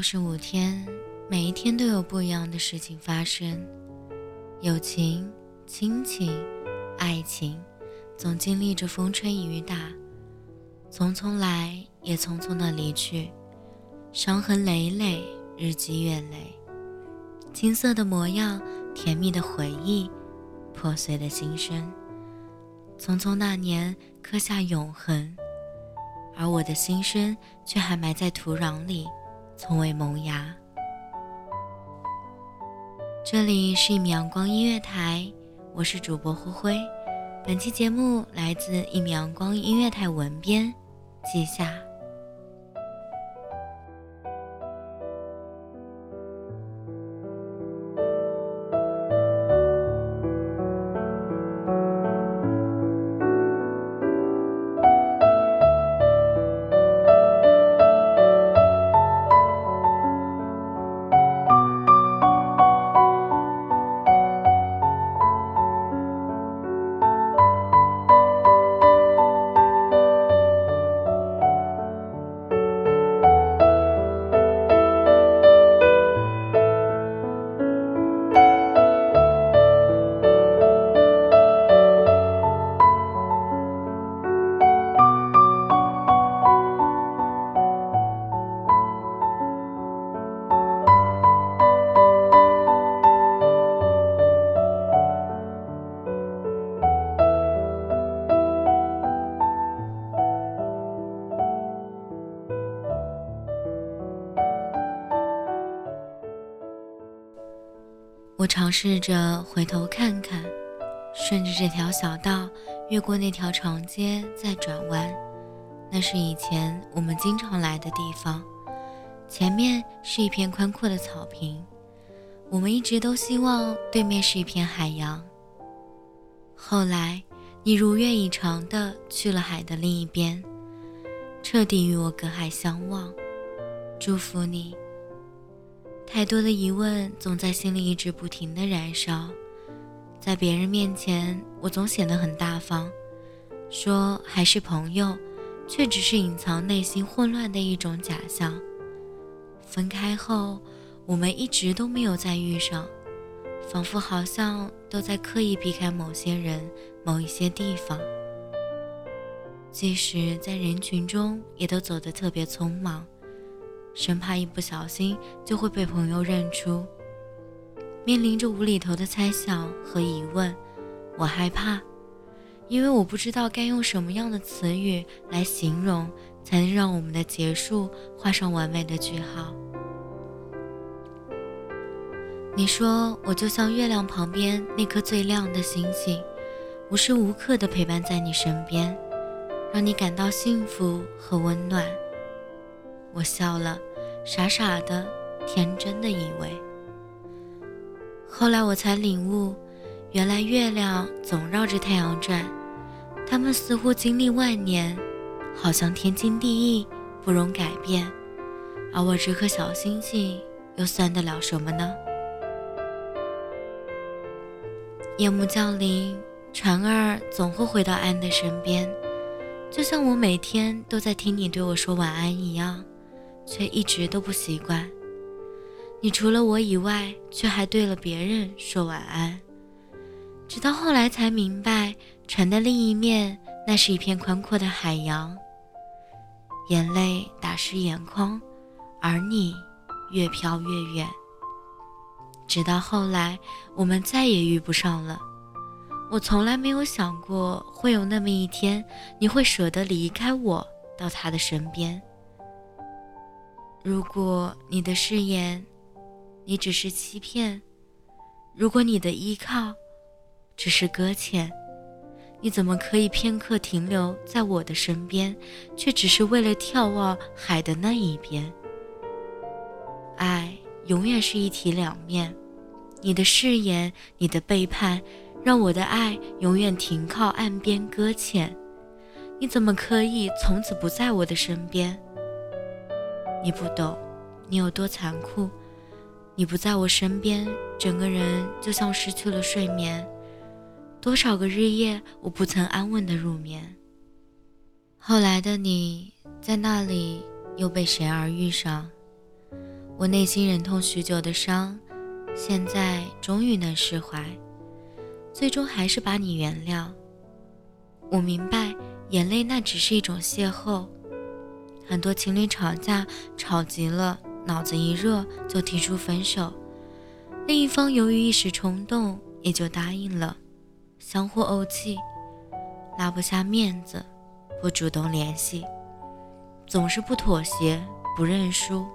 六十五天，每一天都有不一样的事情发生。友情、亲情、爱情，总经历着风吹雨打，匆匆来，也匆匆的离去，伤痕累累，日积月累，金色的模样，甜蜜的回忆，破碎的心声。匆匆那年，刻下永恒。而我的心声却还埋在土壤里，从未萌芽。这里是一米阳光音乐台，我是主播灰灰。本期节目来自一米阳光音乐台文编季夏。我尝试着回头看看，顺着这条小道，越过那条长街，再转弯。那是以前我们经常来的地方，前面是一片宽阔的草坪。我们一直都希望对面是一片海洋。后来，你如愿以偿的去了海的另一边，彻底与我隔海相望。祝福你。太多的疑问总在心里一直不停的燃烧，在别人面前，我总显得很大方，说还是朋友，却只是隐藏内心混乱的一种假象。分开后，我们一直都没有再遇上，仿佛好像都在刻意避开某些人、某一些地方，即使在人群中，也都走得特别匆忙。生怕一不小心就会被朋友认出，面临着无厘头的猜想和疑问，我害怕，因为我不知道该用什么样的词语来形容，才能让我们的结束画上完美的句号。你说我就像月亮旁边那颗最亮的星星，无时无刻的陪伴在你身边，让你感到幸福和温暖。我笑了，傻傻的、天真的以为。后来我才领悟，原来月亮总绕着太阳转，它们似乎经历万年，好像天经地义，不容改变。而我这颗小星星，又算得了什么呢？夜幕降临，船儿总会回到安的身边，就像我每天都在听你对我说晚安一样。却一直都不习惯，你除了我以外，却还对了别人说晚安。直到后来才明白，船的另一面，那是一片宽阔的海洋。眼泪打湿眼眶，而你越飘越远。直到后来，我们再也遇不上了。我从来没有想过会有那么一天，你会舍得离开我到他的身边。如果你的誓言，你只是欺骗；如果你的依靠，只是搁浅，你怎么可以片刻停留在我的身边，却只是为了眺望海的那一边？爱永远是一体两面，你的誓言，你的背叛。让我的爱永远停靠岸边搁浅，你怎么可以从此不在我的身边？你不懂，你有多残酷。你不在我身边，整个人就像失去了睡眠。多少个日夜，我不曾安稳的入眠。后来的你在那里又被谁而遇上？我内心忍痛许久的伤，现在终于能释怀。最终还是把你原谅。我明白，眼泪那只是一种邂逅。很多情侣吵架，吵急了，脑子一热就提出分手。另一方由于一时冲动，也就答应了，相互怄气，拉不下面子，不主动联系，总是不妥协，不认输。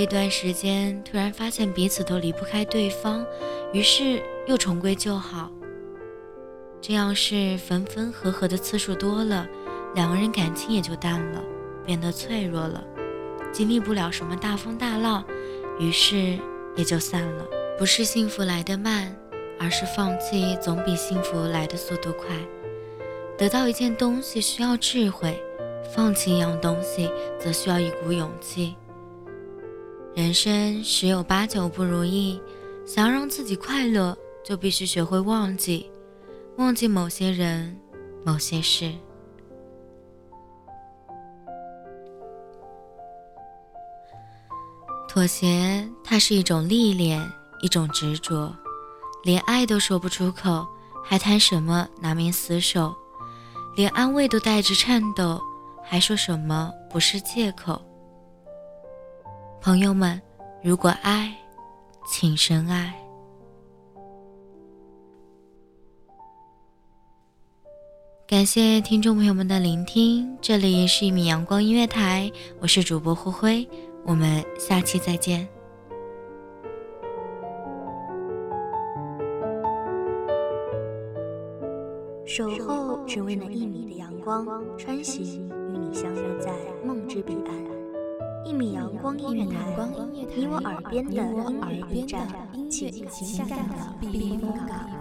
一段时间，突然发现彼此都离不开对方，于是又重归旧好。这样是分分合合的次数多了，两个人感情也就淡了，变得脆弱了，经历不了什么大风大浪，于是也就散了。不是幸福来得慢，而是放弃总比幸福来的速度快。得到一件东西需要智慧，放弃一样东西则需要一股勇气。人生十有八九不如意，想要让自己快乐，就必须学会忘记，忘记某些人、某些事。妥协，它是一种历练，一种执着。连爱都说不出口，还谈什么拿命死守？连安慰都带着颤抖，还说什么不是借口？朋友们，如果爱，请深爱。感谢听众朋友们的聆听，这里是一米阳光音乐台，我是主播灰灰，我们下期再见。守候只为那一米的阳光，穿行与你相约在梦之彼岸。一米阳光音乐台，你我耳边的音乐驿站，情感的避风港。